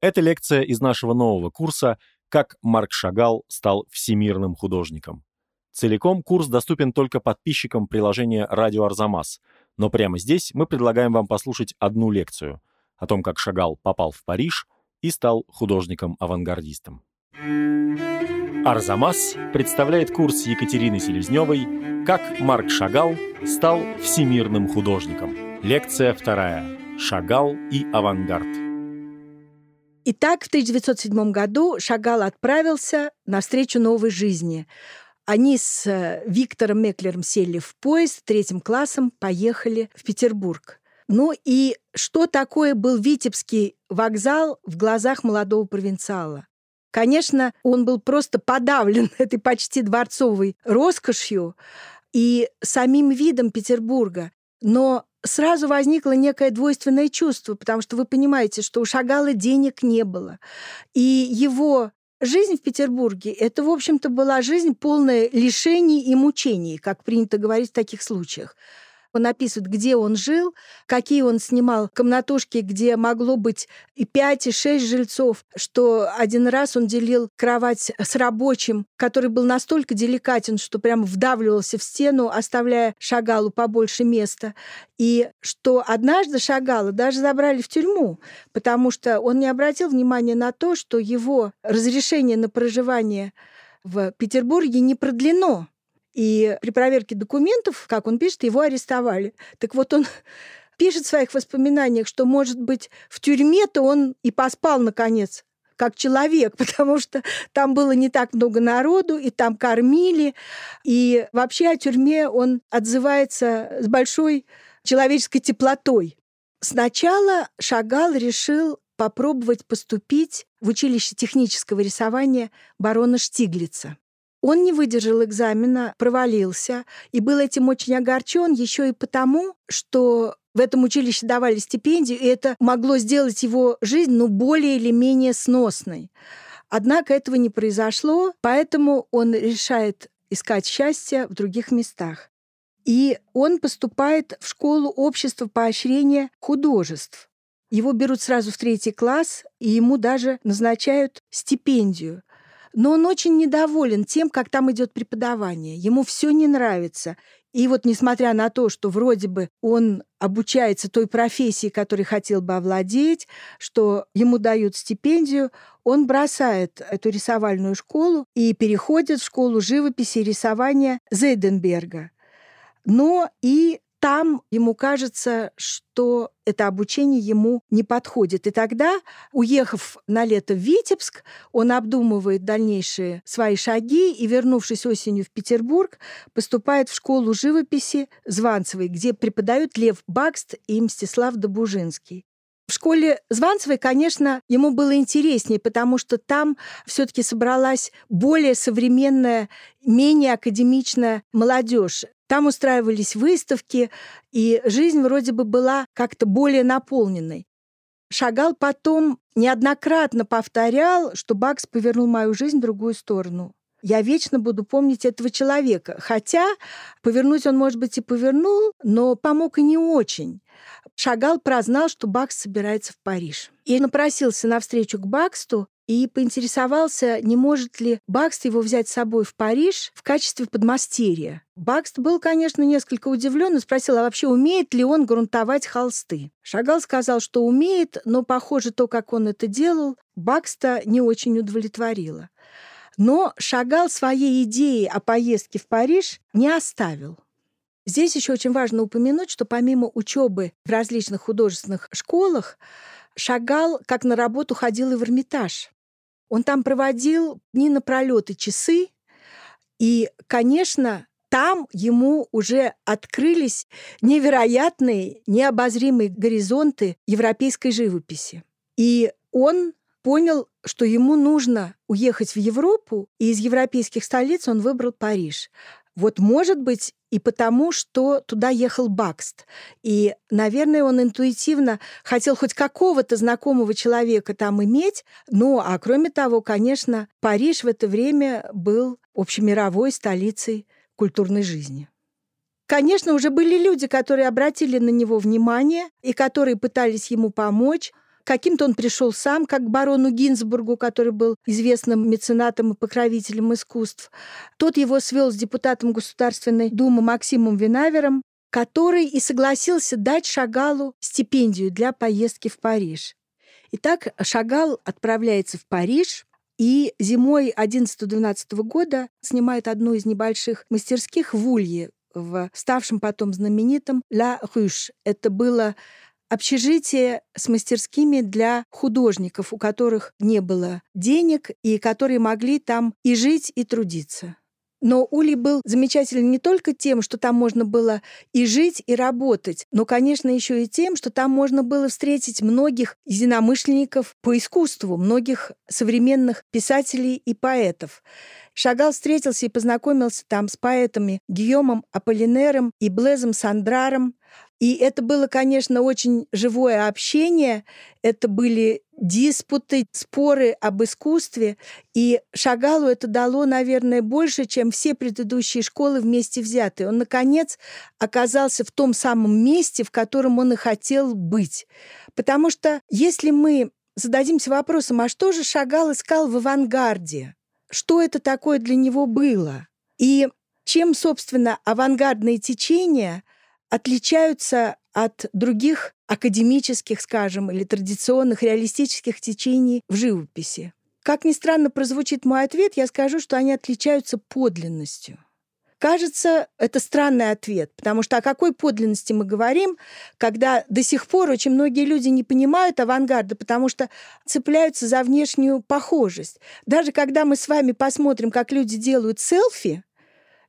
Это лекция из нашего нового курса «Как Марк Шагал стал всемирным художником». Целиком курс доступен только подписчикам приложения «Радио Арзамас», но прямо здесь мы предлагаем вам послушать одну лекцию о том, как Шагал попал в Париж и стал художником-авангардистом. Арзамас представляет курс Екатерины Селезневой «Как Марк Шагал стал всемирным художником». Лекция вторая. Шагал и авангард. Итак, в 1907 году Шагал отправился навстречу новой жизни. Они с э, Виктором Меклером сели в поезд, третьим классом поехали в Петербург. Ну и что такое был Витебский вокзал в глазах молодого провинциала? Конечно, он был просто подавлен этой почти дворцовой роскошью и самим видом Петербурга. Но сразу возникло некое двойственное чувство, потому что вы понимаете, что у Шагала денег не было. И его жизнь в Петербурге – это, в общем-то, была жизнь полная лишений и мучений, как принято говорить в таких случаях. Он описывает, где он жил, какие он снимал комнатушки, где могло быть и пять, и шесть жильцов, что один раз он делил кровать с рабочим, который был настолько деликатен, что прямо вдавливался в стену, оставляя Шагалу побольше места. И что однажды Шагала даже забрали в тюрьму, потому что он не обратил внимания на то, что его разрешение на проживание в Петербурге не продлено. И при проверке документов, как он пишет, его арестовали. Так вот он пишет в своих воспоминаниях, что, может быть, в тюрьме-то он и поспал, наконец, как человек, потому что там было не так много народу, и там кормили. И вообще о тюрьме он отзывается с большой человеческой теплотой. Сначала Шагал решил попробовать поступить в училище технического рисования барона Штиглица. Он не выдержал экзамена, провалился, и был этим очень огорчен еще и потому, что в этом училище давали стипендию, и это могло сделать его жизнь ну, более или менее сносной. Однако этого не произошло, поэтому он решает искать счастье в других местах. И он поступает в школу общества поощрения художеств. Его берут сразу в третий класс, и ему даже назначают стипендию. Но он очень недоволен тем, как там идет преподавание. Ему все не нравится. И вот несмотря на то, что вроде бы он обучается той профессии, которой хотел бы овладеть, что ему дают стипендию, он бросает эту рисовальную школу и переходит в школу живописи и рисования Зейденберга. Но и там ему кажется, что это обучение ему не подходит. И тогда, уехав на лето в Витебск, он обдумывает дальнейшие свои шаги и, вернувшись осенью в Петербург, поступает в школу живописи Званцевой, где преподают Лев Бакст и Мстислав Добужинский. В школе Званцевой, конечно, ему было интереснее, потому что там все-таки собралась более современная, менее академичная молодежь. Там устраивались выставки, и жизнь вроде бы была как-то более наполненной. Шагал потом неоднократно повторял, что Бакс повернул мою жизнь в другую сторону. Я вечно буду помнить этого человека. Хотя повернуть он, может быть, и повернул, но помог и не очень. Шагал прознал, что Бакс собирается в Париж. И напросился на встречу к Баксту, и поинтересовался, не может ли Бакст его взять с собой в Париж в качестве подмастерья. Бакст был, конечно, несколько удивлен и спросил, а вообще умеет ли он грунтовать холсты. Шагал сказал, что умеет, но, похоже, то, как он это делал, Бакста не очень удовлетворило. Но Шагал своей идеи о поездке в Париж не оставил. Здесь еще очень важно упомянуть, что помимо учебы в различных художественных школах, Шагал как на работу ходил и в Эрмитаж. Он там проводил дни напролет и часы, и, конечно, там ему уже открылись невероятные, необозримые горизонты европейской живописи. И он понял, что ему нужно уехать в Европу, и из европейских столиц он выбрал Париж. Вот, может быть, и потому, что туда ехал Бакст. И, наверное, он интуитивно хотел хоть какого-то знакомого человека там иметь. Ну, а кроме того, конечно, Париж в это время был общемировой столицей культурной жизни. Конечно, уже были люди, которые обратили на него внимание и которые пытались ему помочь. Каким-то он пришел сам, как к барону Гинзбургу, который был известным меценатом и покровителем искусств. Тот его свел с депутатом Государственной Думы Максимом Винавером, который и согласился дать Шагалу стипендию для поездки в Париж. Итак, Шагал отправляется в Париж, и зимой 11-12 года снимает одну из небольших мастерских в Улье, в ставшем потом знаменитом «Ла Рюш». Это было общежитие с мастерскими для художников, у которых не было денег и которые могли там и жить, и трудиться. Но Ули был замечателен не только тем, что там можно было и жить, и работать, но, конечно, еще и тем, что там можно было встретить многих единомышленников по искусству, многих современных писателей и поэтов. Шагал встретился и познакомился там с поэтами Гийомом Аполлинером и Блезом Сандраром, и это было, конечно, очень живое общение. Это были диспуты, споры об искусстве. И Шагалу это дало, наверное, больше, чем все предыдущие школы вместе взятые. Он, наконец, оказался в том самом месте, в котором он и хотел быть. Потому что если мы зададимся вопросом, а что же Шагал искал в авангарде? Что это такое для него было? И чем, собственно, авангардные течения – отличаются от других академических, скажем, или традиционных реалистических течений в живописи. Как ни странно прозвучит мой ответ, я скажу, что они отличаются подлинностью. Кажется, это странный ответ, потому что о какой подлинности мы говорим, когда до сих пор очень многие люди не понимают авангарда, потому что цепляются за внешнюю похожесть. Даже когда мы с вами посмотрим, как люди делают селфи,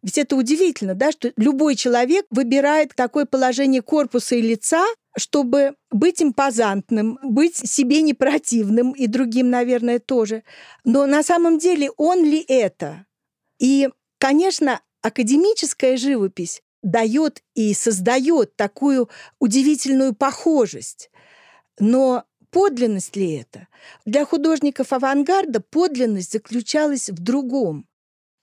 ведь это удивительно, да, что любой человек выбирает такое положение корпуса и лица, чтобы быть импозантным, быть себе не противным и другим, наверное, тоже. Но на самом деле он ли это? И, конечно, академическая живопись дает и создает такую удивительную похожесть. Но подлинность ли это? Для художников авангарда подлинность заключалась в другом.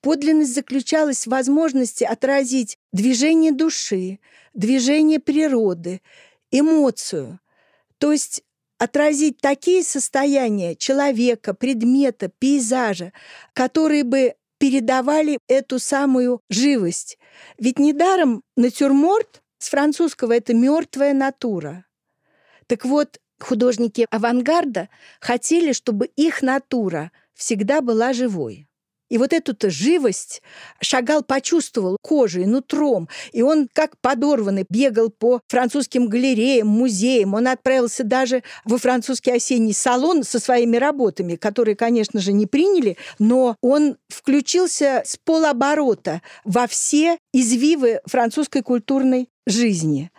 Подлинность заключалась в возможности отразить движение души, движение природы, эмоцию. То есть отразить такие состояния человека, предмета, пейзажа, которые бы передавали эту самую живость. Ведь недаром натюрморт с французского это мертвая натура. Так вот, художники авангарда хотели, чтобы их натура всегда была живой. И вот эту-то живость Шагал почувствовал кожей, нутром. И он, как подорванный, бегал по французским галереям, музеям. Он отправился даже во французский осенний салон со своими работами, которые, конечно же, не приняли, но он включился с полоборота во все извивы французской культурной жизни.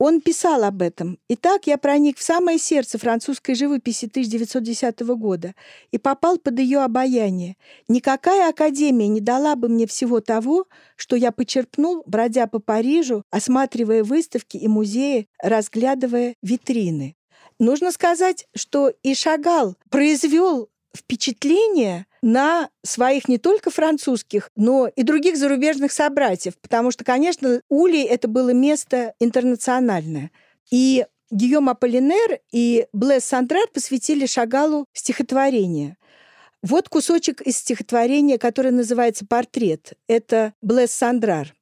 Он писал об этом. Итак, я проник в самое сердце французской живописи 1910 года и попал под ее обаяние. Никакая академия не дала бы мне всего того, что я почерпнул, бродя по Парижу, осматривая выставки и музеи, разглядывая витрины. Нужно сказать, что и Шагал произвел впечатление на своих не только французских, но и других зарубежных собратьев, потому что, конечно, Улей это было место интернациональное. И Гийом Аполлинер и Блэс Сандрар посвятили Шагалу стихотворение. Вот кусочек из стихотворения, которое называется «Портрет». Это Блэс Сандрар.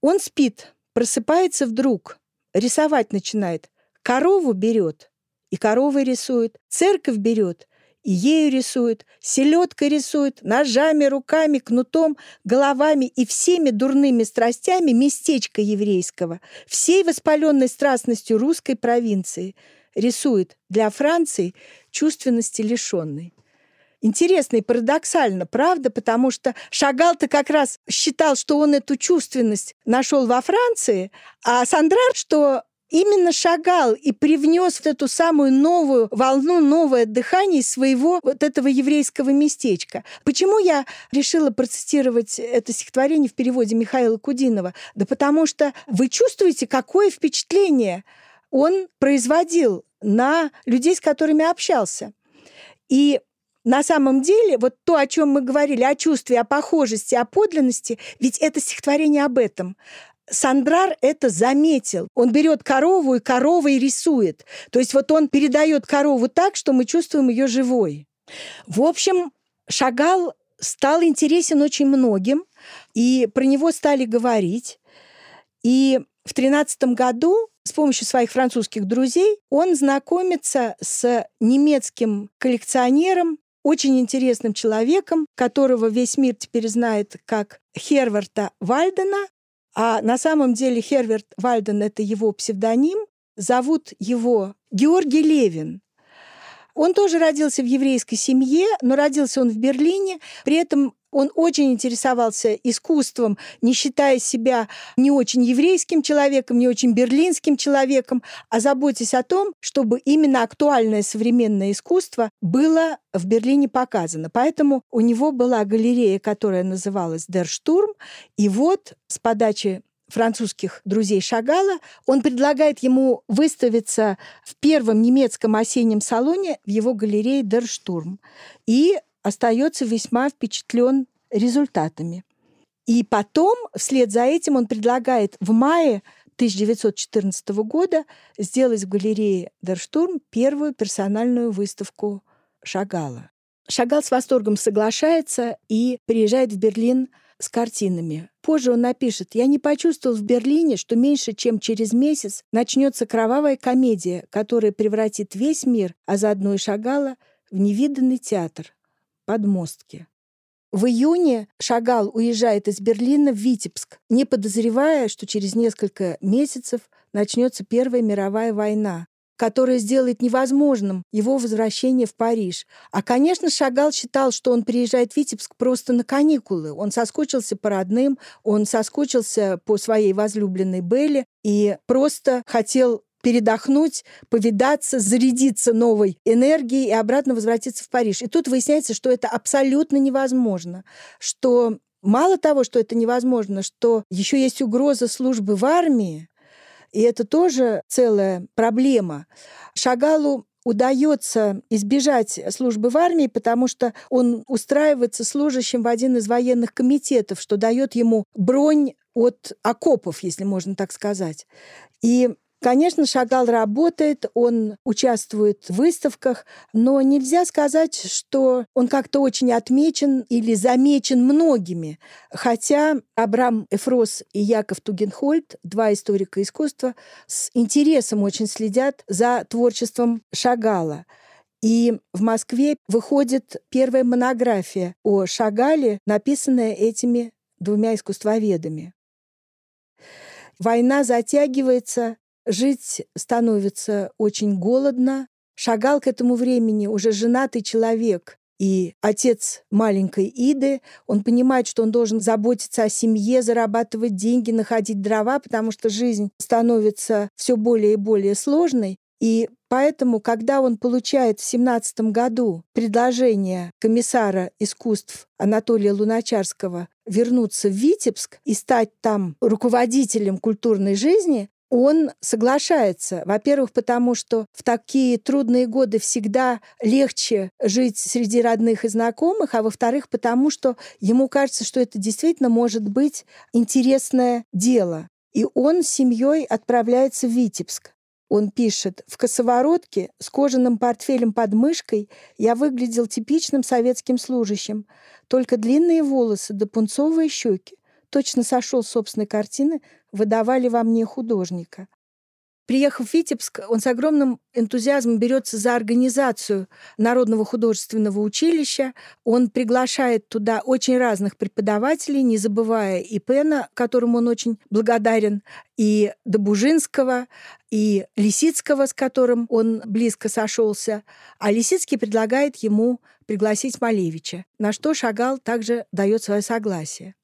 Он спит, просыпается вдруг, рисовать начинает. Корову берет, и коровой рисует. Церковь берет, и ею рисует, селедкой рисует, ножами, руками, кнутом, головами и всеми дурными страстями местечко еврейского, всей воспаленной страстностью русской провинции. Рисует для Франции чувственности лишенной. Интересно и парадоксально, правда? Потому что Шагал-то как раз считал, что он эту чувственность нашел во Франции, а Сандрар, что именно шагал и привнес эту самую новую волну, новое дыхание своего вот этого еврейского местечка. Почему я решила процитировать это стихотворение в переводе Михаила Кудинова? Да потому что вы чувствуете, какое впечатление он производил на людей, с которыми общался. И на самом деле, вот то, о чем мы говорили, о чувстве, о похожести, о подлинности, ведь это стихотворение об этом Сандрар это заметил. Он берет корову и коровой рисует. То есть вот он передает корову так, что мы чувствуем ее живой. В общем, Шагал стал интересен очень многим, и про него стали говорить. И в тринадцатом году с помощью своих французских друзей он знакомится с немецким коллекционером, очень интересным человеком, которого весь мир теперь знает как Херварта Вальдена, а на самом деле Херверт Вальден – это его псевдоним. Зовут его Георгий Левин. Он тоже родился в еврейской семье, но родился он в Берлине. При этом он очень интересовался искусством, не считая себя не очень еврейским человеком, не очень берлинским человеком, а заботясь о том, чтобы именно актуальное современное искусство было в Берлине показано. Поэтому у него была галерея, которая называлась «Дерштурм», и вот с подачи французских друзей Шагала, он предлагает ему выставиться в первом немецком осеннем салоне в его галерее «Дерштурм». И остается весьма впечатлен результатами. И потом, вслед за этим, он предлагает в мае 1914 года сделать в галерее Дерштурм первую персональную выставку Шагала. Шагал с восторгом соглашается и приезжает в Берлин с картинами. Позже он напишет, «Я не почувствовал в Берлине, что меньше чем через месяц начнется кровавая комедия, которая превратит весь мир, а заодно и Шагала, в невиданный театр подмостки. В июне Шагал уезжает из Берлина в Витебск, не подозревая, что через несколько месяцев начнется Первая мировая война, которая сделает невозможным его возвращение в Париж. А, конечно, Шагал считал, что он приезжает в Витебск просто на каникулы. Он соскучился по родным, он соскучился по своей возлюбленной Белле и просто хотел передохнуть, повидаться, зарядиться новой энергией и обратно возвратиться в Париж. И тут выясняется, что это абсолютно невозможно, что мало того, что это невозможно, что еще есть угроза службы в армии, и это тоже целая проблема. Шагалу удается избежать службы в армии, потому что он устраивается служащим в один из военных комитетов, что дает ему бронь от окопов, если можно так сказать. И Конечно, Шагал работает, он участвует в выставках, но нельзя сказать, что он как-то очень отмечен или замечен многими. Хотя Абрам Эфрос и Яков Тугенхольд, два историка искусства, с интересом очень следят за творчеством Шагала. И в Москве выходит первая монография о Шагале, написанная этими двумя искусствоведами. Война затягивается, Жить становится очень голодно. Шагал к этому времени уже женатый человек и отец маленькой Иды, он понимает, что он должен заботиться о семье, зарабатывать деньги, находить дрова, потому что жизнь становится все более и более сложной. И поэтому, когда он получает в 17 году предложение комиссара искусств Анатолия Луначарского вернуться в Витебск и стать там руководителем культурной жизни, он соглашается. Во-первых, потому что в такие трудные годы всегда легче жить среди родных и знакомых, а во-вторых, потому что ему кажется, что это действительно может быть интересное дело. И он с семьей отправляется в Витебск. Он пишет, в косоворотке с кожаным портфелем под мышкой я выглядел типичным советским служащим. Только длинные волосы да пунцовые щеки точно сошел с собственной картины, выдавали во мне художника. Приехав в Витебск, он с огромным энтузиазмом берется за организацию Народного художественного училища. Он приглашает туда очень разных преподавателей, не забывая и Пена, которому он очень благодарен, и Добужинского, и Лисицкого, с которым он близко сошелся. А Лисицкий предлагает ему пригласить Малевича, на что Шагал также дает свое согласие.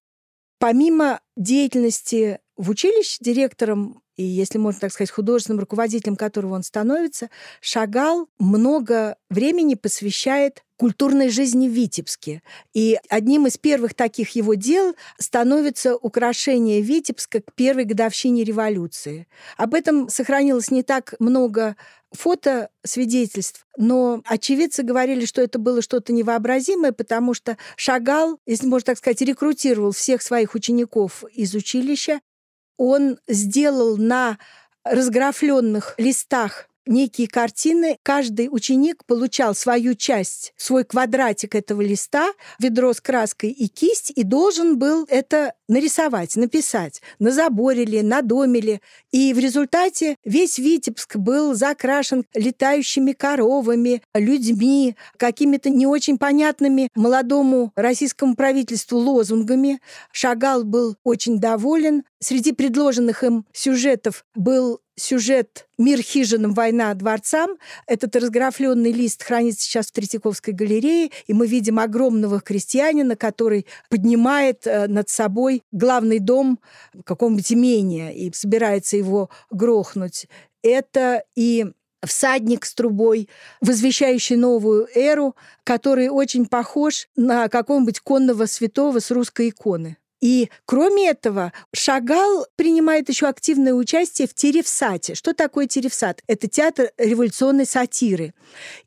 Помимо деятельности в училище директором и, если можно так сказать, художественным руководителем которого он становится, Шагал много времени посвящает культурной жизни в Витебске. И одним из первых таких его дел становится украшение Витебска к первой годовщине революции. Об этом сохранилось не так много фото свидетельств, но очевидцы говорили, что это было что-то невообразимое, потому что Шагал, если можно так сказать, рекрутировал всех своих учеников из училища он сделал на разграфленных листах некие картины. Каждый ученик получал свою часть, свой квадратик этого листа, ведро с краской и кисть, и должен был это нарисовать, написать на заборе ли, на доме ли. И в результате весь Витебск был закрашен летающими коровами, людьми, какими-то не очень понятными молодому российскому правительству лозунгами. Шагал был очень доволен. Среди предложенных им сюжетов был сюжет «Мир хижинам, война дворцам». Этот разграфленный лист хранится сейчас в Третьяковской галерее, и мы видим огромного крестьянина, который поднимает э, над собой главный дом какого-нибудь имения и собирается его грохнуть. Это и всадник с трубой, возвещающий новую эру, который очень похож на какого-нибудь конного святого с русской иконы. И кроме этого, Шагал принимает еще активное участие в Теревсате. Что такое Теревсат? Это театр революционной сатиры.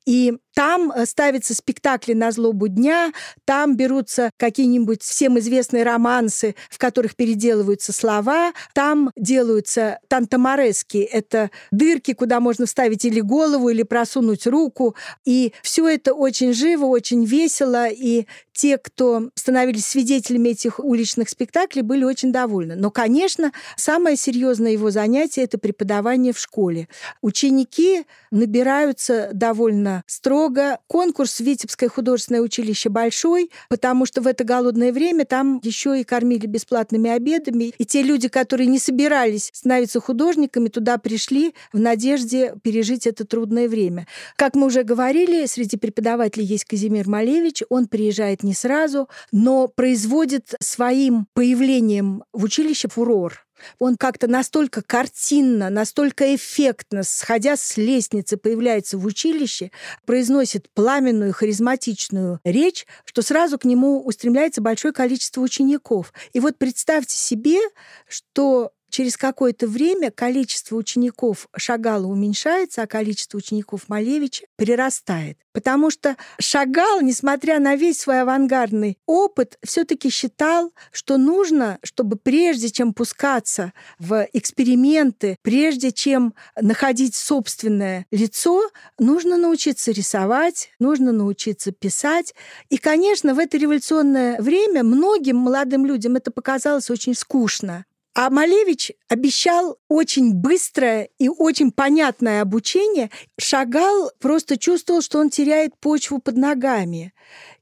И там э, ставятся спектакли на злобу дня, там берутся какие-нибудь всем известные романсы, в которых переделываются слова, там делаются тантамарески, это дырки, куда можно вставить или голову, или просунуть руку. И все это очень живо, очень весело, и те, кто становились свидетелями этих уличных спектаклей, были очень довольны. Но, конечно, самое серьезное его занятие – это преподавание в школе. Ученики набираются довольно строго. Конкурс в Витебское художественное училище большой, потому что в это голодное время там еще и кормили бесплатными обедами. И те люди, которые не собирались становиться художниками, туда пришли в надежде пережить это трудное время. Как мы уже говорили, среди преподавателей есть Казимир Малевич. Он приезжает не сразу, но производит своим появлением в училище фурор. Он как-то настолько картинно, настолько эффектно, сходя с лестницы, появляется в училище, произносит пламенную, харизматичную речь, что сразу к нему устремляется большое количество учеников. И вот представьте себе, что Через какое-то время количество учеников Шагала уменьшается, а количество учеников Малевича прирастает. Потому что Шагал, несмотря на весь свой авангардный опыт, все-таки считал, что нужно, чтобы прежде чем пускаться в эксперименты, прежде чем находить собственное лицо, нужно научиться рисовать, нужно научиться писать. И, конечно, в это революционное время многим молодым людям это показалось очень скучно. А Малевич обещал очень быстрое и очень понятное обучение. Шагал просто чувствовал, что он теряет почву под ногами.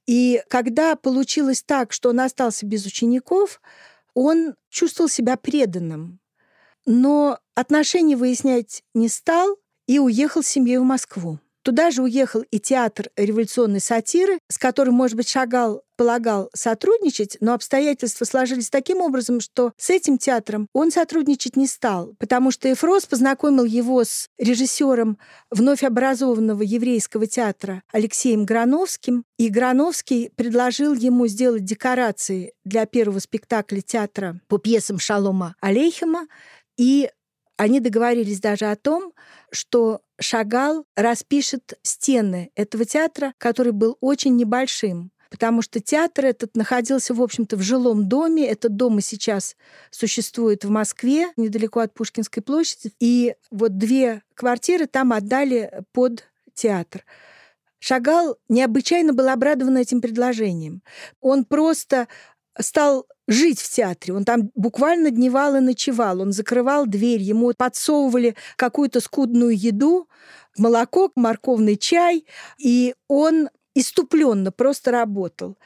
И когда получилось так, что он остался без учеников, он чувствовал себя преданным. Но отношения выяснять не стал и уехал с семьей в Москву. Туда же уехал и театр революционной сатиры, с которым, может быть, Шагал полагал сотрудничать, но обстоятельства сложились таким образом, что с этим театром он сотрудничать не стал, потому что Эфрос познакомил его с режиссером вновь образованного еврейского театра Алексеем Грановским, и Грановский предложил ему сделать декорации для первого спектакля театра по пьесам Шалома Алейхема, и они договорились даже о том, что Шагал распишет стены этого театра, который был очень небольшим потому что театр этот находился, в общем-то, в жилом доме. Этот дом и сейчас существует в Москве, недалеко от Пушкинской площади. И вот две квартиры там отдали под театр. Шагал необычайно был обрадован этим предложением. Он просто стал жить в театре. Он там буквально дневал и ночевал. Он закрывал дверь, ему подсовывали какую-то скудную еду, молоко, морковный чай, и он иступленно просто работал.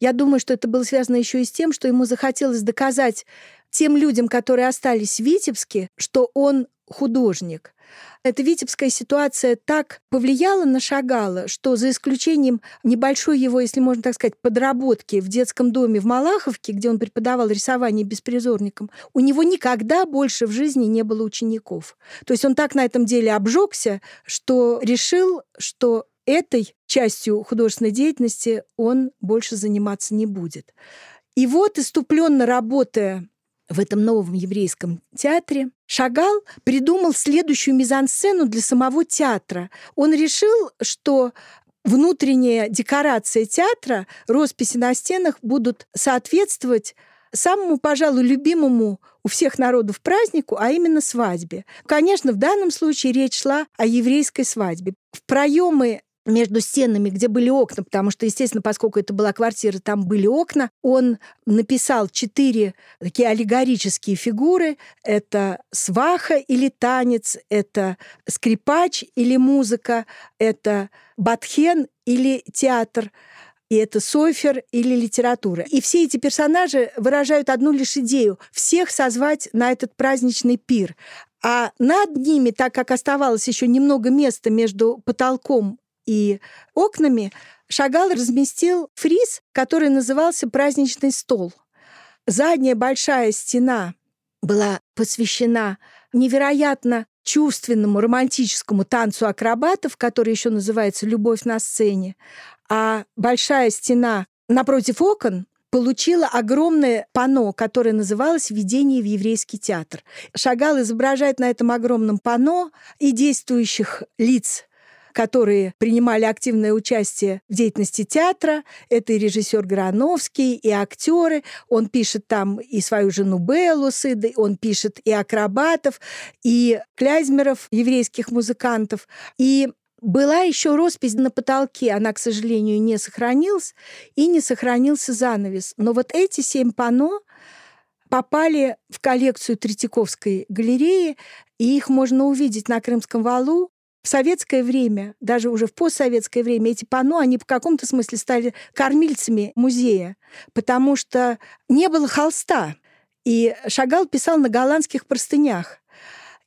Я думаю, что это было связано еще и с тем, что ему захотелось доказать тем людям, которые остались в Витебске, что он художник. Эта витебская ситуация так повлияла на Шагала, что за исключением небольшой его, если можно так сказать, подработки в детском доме в Малаховке, где он преподавал рисование беспризорникам, у него никогда больше в жизни не было учеников. То есть он так на этом деле обжегся, что решил, что этой частью художественной деятельности он больше заниматься не будет. И вот, иступленно работая в этом новом еврейском театре, Шагал придумал следующую мизансцену для самого театра. Он решил, что внутренняя декорация театра, росписи на стенах будут соответствовать самому, пожалуй, любимому у всех народов празднику, а именно свадьбе. Конечно, в данном случае речь шла о еврейской свадьбе. В проемы между стенами, где были окна, потому что, естественно, поскольку это была квартира, там были окна, он написал четыре такие аллегорические фигуры. Это сваха или танец, это скрипач или музыка, это батхен или театр, и это софер или литература. И все эти персонажи выражают одну лишь идею – всех созвать на этот праздничный пир. А над ними, так как оставалось еще немного места между потолком и окнами, Шагал разместил фриз, который назывался «Праздничный стол». Задняя большая стена была посвящена невероятно чувственному романтическому танцу акробатов, который еще называется «Любовь на сцене», а большая стена напротив окон получила огромное панно, которое называлось «Введение в еврейский театр». Шагал изображает на этом огромном панно и действующих лиц которые принимали активное участие в деятельности театра. Это и режиссер Грановский, и актеры. Он пишет там и свою жену Беллу Сыды, он пишет и акробатов, и клязьмеров, еврейских музыкантов. И была еще роспись на потолке, она, к сожалению, не сохранилась, и не сохранился занавес. Но вот эти семь панно попали в коллекцию Третьяковской галереи, и их можно увидеть на Крымском валу в советское время, даже уже в постсоветское время, эти панно, они в каком-то смысле стали кормильцами музея, потому что не было холста. И Шагал писал на голландских простынях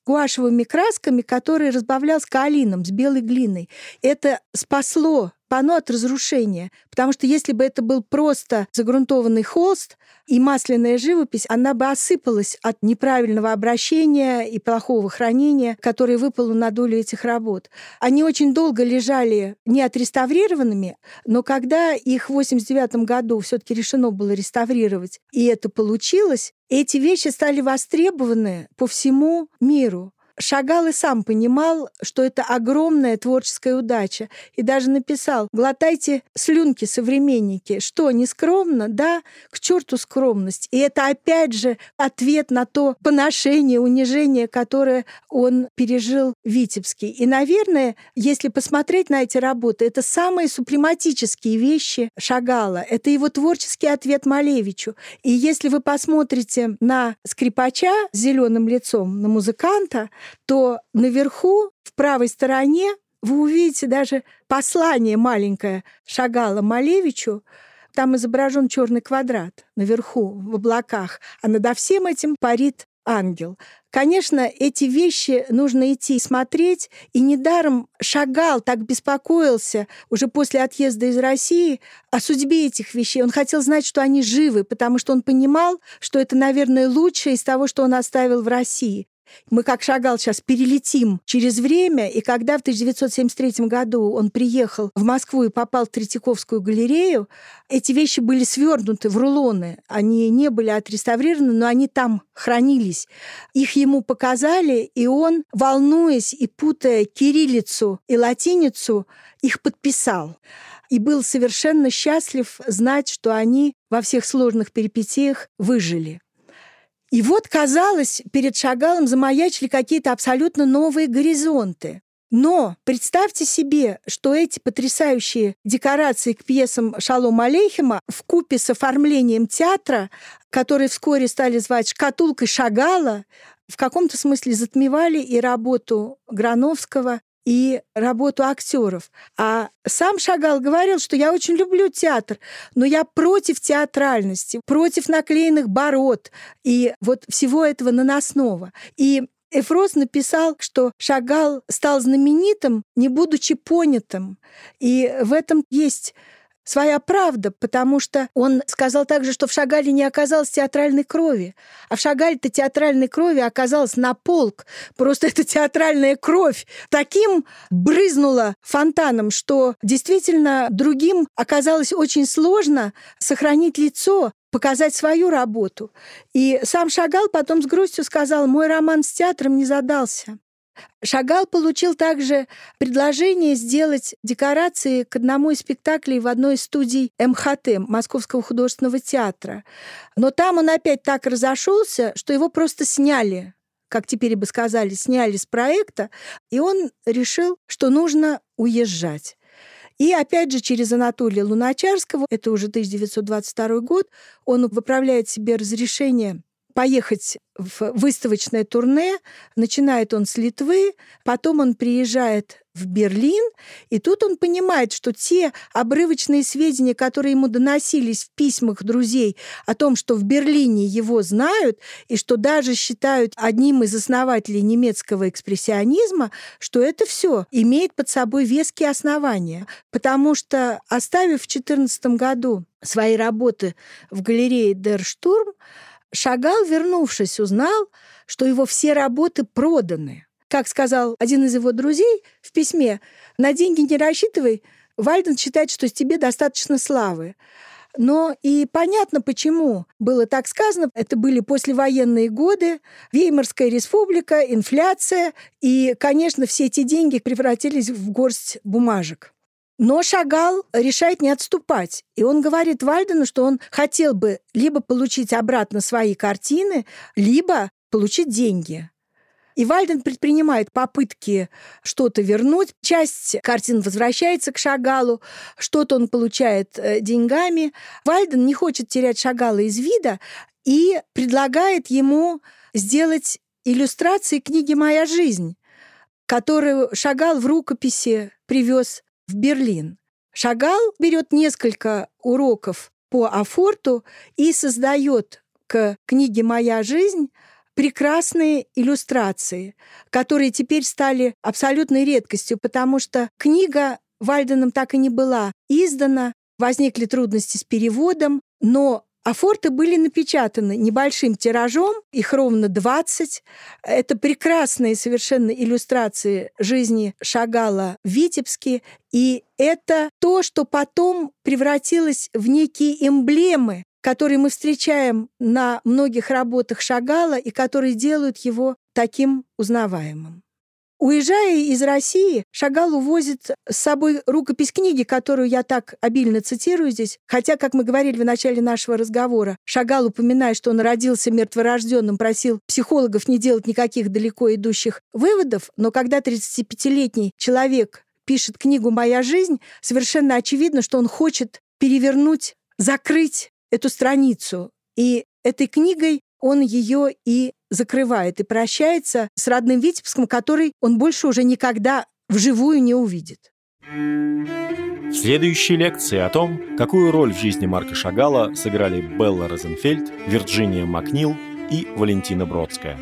гуашевыми красками, которые разбавлял с каолином, с белой глиной. Это спасло панно от разрушения. Потому что если бы это был просто загрунтованный холст и масляная живопись, она бы осыпалась от неправильного обращения и плохого хранения, которое выпало на долю этих работ. Они очень долго лежали не отреставрированными, но когда их в 89 году все таки решено было реставрировать, и это получилось, эти вещи стали востребованы по всему миру. Шагал и сам понимал, что это огромная творческая удача. И даже написал «Глотайте слюнки, современники». Что, не скромно? Да, к черту скромность. И это опять же ответ на то поношение, унижение, которое он пережил в Витебске. И, наверное, если посмотреть на эти работы, это самые супрематические вещи Шагала. Это его творческий ответ Малевичу. И если вы посмотрите на скрипача с зеленым лицом, на музыканта, то наверху, в правой стороне, вы увидите даже послание маленькое Шагала Малевичу. Там изображен черный квадрат наверху, в облаках, а над всем этим парит ангел. Конечно, эти вещи нужно идти смотреть, и недаром Шагал так беспокоился уже после отъезда из России о судьбе этих вещей. Он хотел знать, что они живы, потому что он понимал, что это, наверное, лучшее из того, что он оставил в России. Мы как шагал сейчас перелетим через время, и когда в 1973 году он приехал в Москву и попал в Третьяковскую галерею, эти вещи были свернуты в рулоны. Они не были отреставрированы, но они там хранились. Их ему показали, и он, волнуясь и путая кириллицу и латиницу, их подписал и был совершенно счастлив знать, что они во всех сложных перипетиях выжили. И вот, казалось, перед Шагалом замаячили какие-то абсолютно новые горизонты. Но представьте себе, что эти потрясающие декорации к пьесам Шалом Алейхима в купе с оформлением театра, который вскоре стали звать «Шкатулкой Шагала», в каком-то смысле затмевали и работу Грановского, и работу актеров. А сам Шагал говорил, что я очень люблю театр, но я против театральности, против наклеенных бород и вот всего этого наносного. И Эфрос написал, что Шагал стал знаменитым, не будучи понятым. И в этом есть своя правда, потому что он сказал также, что в Шагале не оказалось театральной крови, а в Шагале-то театральной крови оказалось на полк. Просто эта театральная кровь таким брызнула фонтаном, что действительно другим оказалось очень сложно сохранить лицо, показать свою работу. И сам Шагал потом с грустью сказал, мой роман с театром не задался. Шагал получил также предложение сделать декорации к одному из спектаклей в одной из студий МХТ, Московского художественного театра. Но там он опять так разошелся, что его просто сняли как теперь бы сказали, сняли с проекта, и он решил, что нужно уезжать. И опять же через Анатолия Луначарского, это уже 1922 год, он выправляет себе разрешение поехать в выставочное турне. Начинает он с Литвы, потом он приезжает в Берлин, и тут он понимает, что те обрывочные сведения, которые ему доносились в письмах друзей о том, что в Берлине его знают, и что даже считают одним из основателей немецкого экспрессионизма, что это все имеет под собой веские основания. Потому что, оставив в 2014 году свои работы в галерее «Дер Штурм», Шагал, вернувшись, узнал, что его все работы проданы. Как сказал один из его друзей в письме, «На деньги не рассчитывай, Вальден считает, что тебе достаточно славы». Но и понятно, почему было так сказано. Это были послевоенные годы, Веймарская республика, инфляция, и, конечно, все эти деньги превратились в горсть бумажек. Но Шагал решает не отступать. И он говорит Вальдену, что он хотел бы либо получить обратно свои картины, либо получить деньги. И Вальден предпринимает попытки что-то вернуть. Часть картин возвращается к Шагалу, что-то он получает э, деньгами. Вальден не хочет терять Шагала из вида и предлагает ему сделать иллюстрации книги «Моя жизнь», которую Шагал в рукописи привез в Берлин. Шагал берет несколько уроков по Афорту и создает к книге «Моя жизнь» прекрасные иллюстрации, которые теперь стали абсолютной редкостью, потому что книга Вальденом так и не была издана, возникли трудности с переводом, но а форты были напечатаны небольшим тиражом, их ровно 20. Это прекрасные совершенно иллюстрации жизни Шагала в Витебске. И это то, что потом превратилось в некие эмблемы, которые мы встречаем на многих работах Шагала и которые делают его таким узнаваемым. Уезжая из России, Шагал увозит с собой рукопись книги, которую я так обильно цитирую здесь. Хотя, как мы говорили в начале нашего разговора, Шагал, упоминая, что он родился мертворожденным, просил психологов не делать никаких далеко идущих выводов, но когда 35-летний человек пишет книгу «Моя жизнь», совершенно очевидно, что он хочет перевернуть, закрыть эту страницу. И этой книгой он ее и закрывает и прощается с родным Витебском, который он больше уже никогда вживую не увидит. В следующей лекции о том, какую роль в жизни Марка Шагала сыграли Белла Розенфельд, Вирджиния Макнил и Валентина Бродская.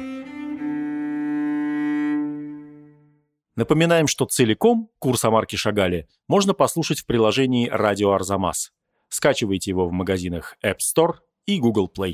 Напоминаем, что целиком курс о Марке Шагале можно послушать в приложении «Радио Арзамас». Скачивайте его в магазинах App Store и Google Play.